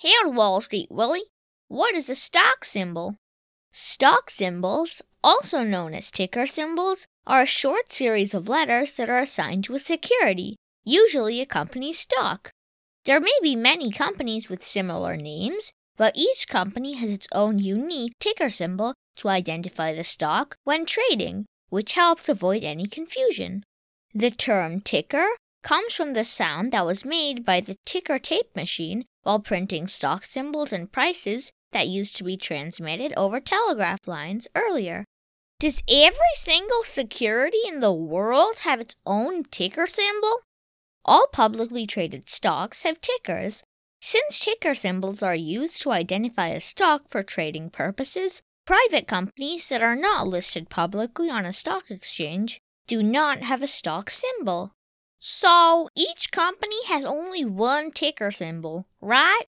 Hail Wall Street, Willie. What is a stock symbol? Stock symbols, also known as ticker symbols, are a short series of letters that are assigned to a security, usually a company's stock. There may be many companies with similar names, but each company has its own unique ticker symbol to identify the stock when trading, which helps avoid any confusion. The term ticker comes from the sound that was made by the ticker tape machine while printing stock symbols and prices that used to be transmitted over telegraph lines earlier. Does every single security in the world have its own ticker symbol? All publicly traded stocks have tickers. Since ticker symbols are used to identify a stock for trading purposes, private companies that are not listed publicly on a stock exchange do not have a stock symbol. So each company has only one ticker symbol, right?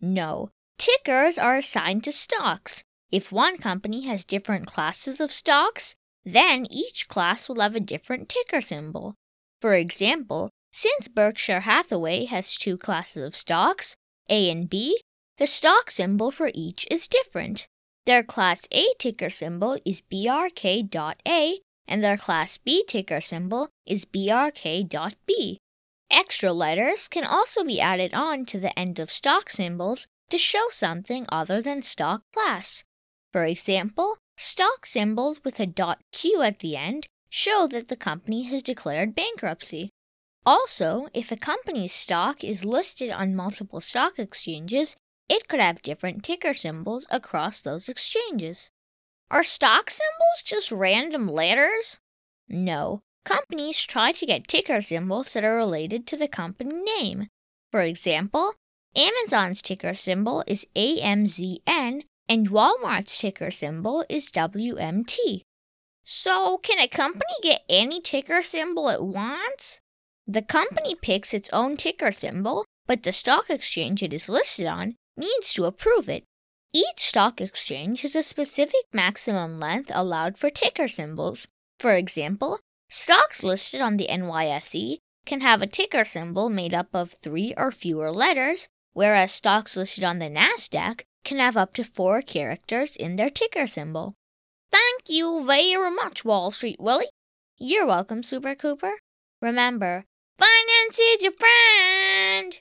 No, tickers are assigned to stocks. If one company has different classes of stocks, then each class will have a different ticker symbol. For example, since Berkshire Hathaway has two classes of stocks, A and B, the stock symbol for each is different. Their Class A ticker symbol is BRK.A and their Class B ticker symbol is BRK.B. Extra letters can also be added on to the end of stock symbols to show something other than stock class. For example, stock symbols with a dot .q at the end show that the company has declared bankruptcy. Also, if a company's stock is listed on multiple stock exchanges, it could have different ticker symbols across those exchanges. Are stock symbols just random letters? No. Companies try to get ticker symbols that are related to the company name. For example, Amazon's ticker symbol is AMZN and Walmart's ticker symbol is WMT. So, can a company get any ticker symbol it wants? The company picks its own ticker symbol, but the stock exchange it is listed on needs to approve it. Each stock exchange has a specific maximum length allowed for ticker symbols. For example, stocks listed on the NYSE can have a ticker symbol made up of three or fewer letters, whereas stocks listed on the NASDAQ can have up to four characters in their ticker symbol. Thank you very much, Wall Street Willie. You're welcome, Super Cooper. Remember, finance is your friend.